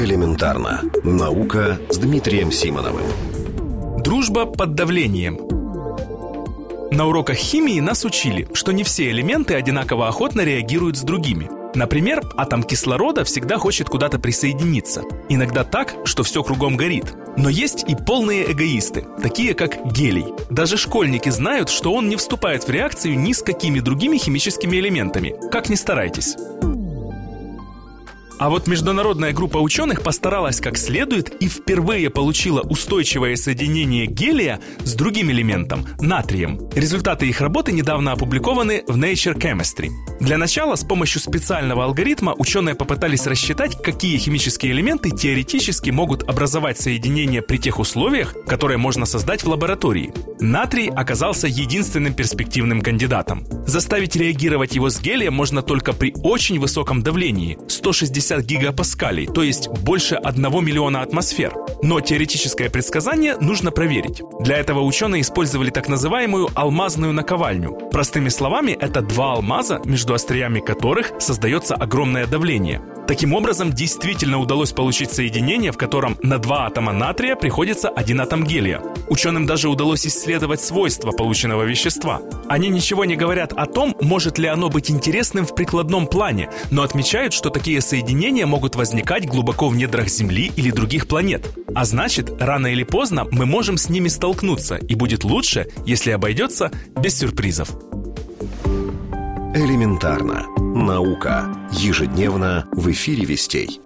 Элементарно. Наука с Дмитрием Симоновым. Дружба под давлением. На уроках химии нас учили, что не все элементы одинаково охотно реагируют с другими. Например, атом кислорода всегда хочет куда-то присоединиться. Иногда так, что все кругом горит. Но есть и полные эгоисты, такие как гелий. Даже школьники знают, что он не вступает в реакцию ни с какими другими химическими элементами, как ни старайтесь. А вот международная группа ученых постаралась как следует и впервые получила устойчивое соединение гелия с другим элементом – натрием. Результаты их работы недавно опубликованы в Nature Chemistry. Для начала с помощью специального алгоритма ученые попытались рассчитать, какие химические элементы теоретически могут образовать соединение при тех условиях, которые можно создать в лаборатории. Натрий оказался единственным перспективным кандидатом. Заставить реагировать его с гелием можно только при очень высоком давлении – 160 150 гигапаскалей, то есть больше 1 миллиона атмосфер. Но теоретическое предсказание нужно проверить. Для этого ученые использовали так называемую алмазную наковальню. Простыми словами, это два алмаза, между остриями которых создается огромное давление. Таким образом, действительно удалось получить соединение, в котором на два атома натрия приходится один атом гелия. Ученым даже удалось исследовать свойства полученного вещества. Они ничего не говорят о том, может ли оно быть интересным в прикладном плане, но отмечают, что такие соединения могут возникать глубоко в недрах Земли или других планет. А значит, рано или поздно мы можем с ними столкнуться, и будет лучше, если обойдется без сюрпризов. Элементарно. Наука. Ежедневно в эфире «Вестей».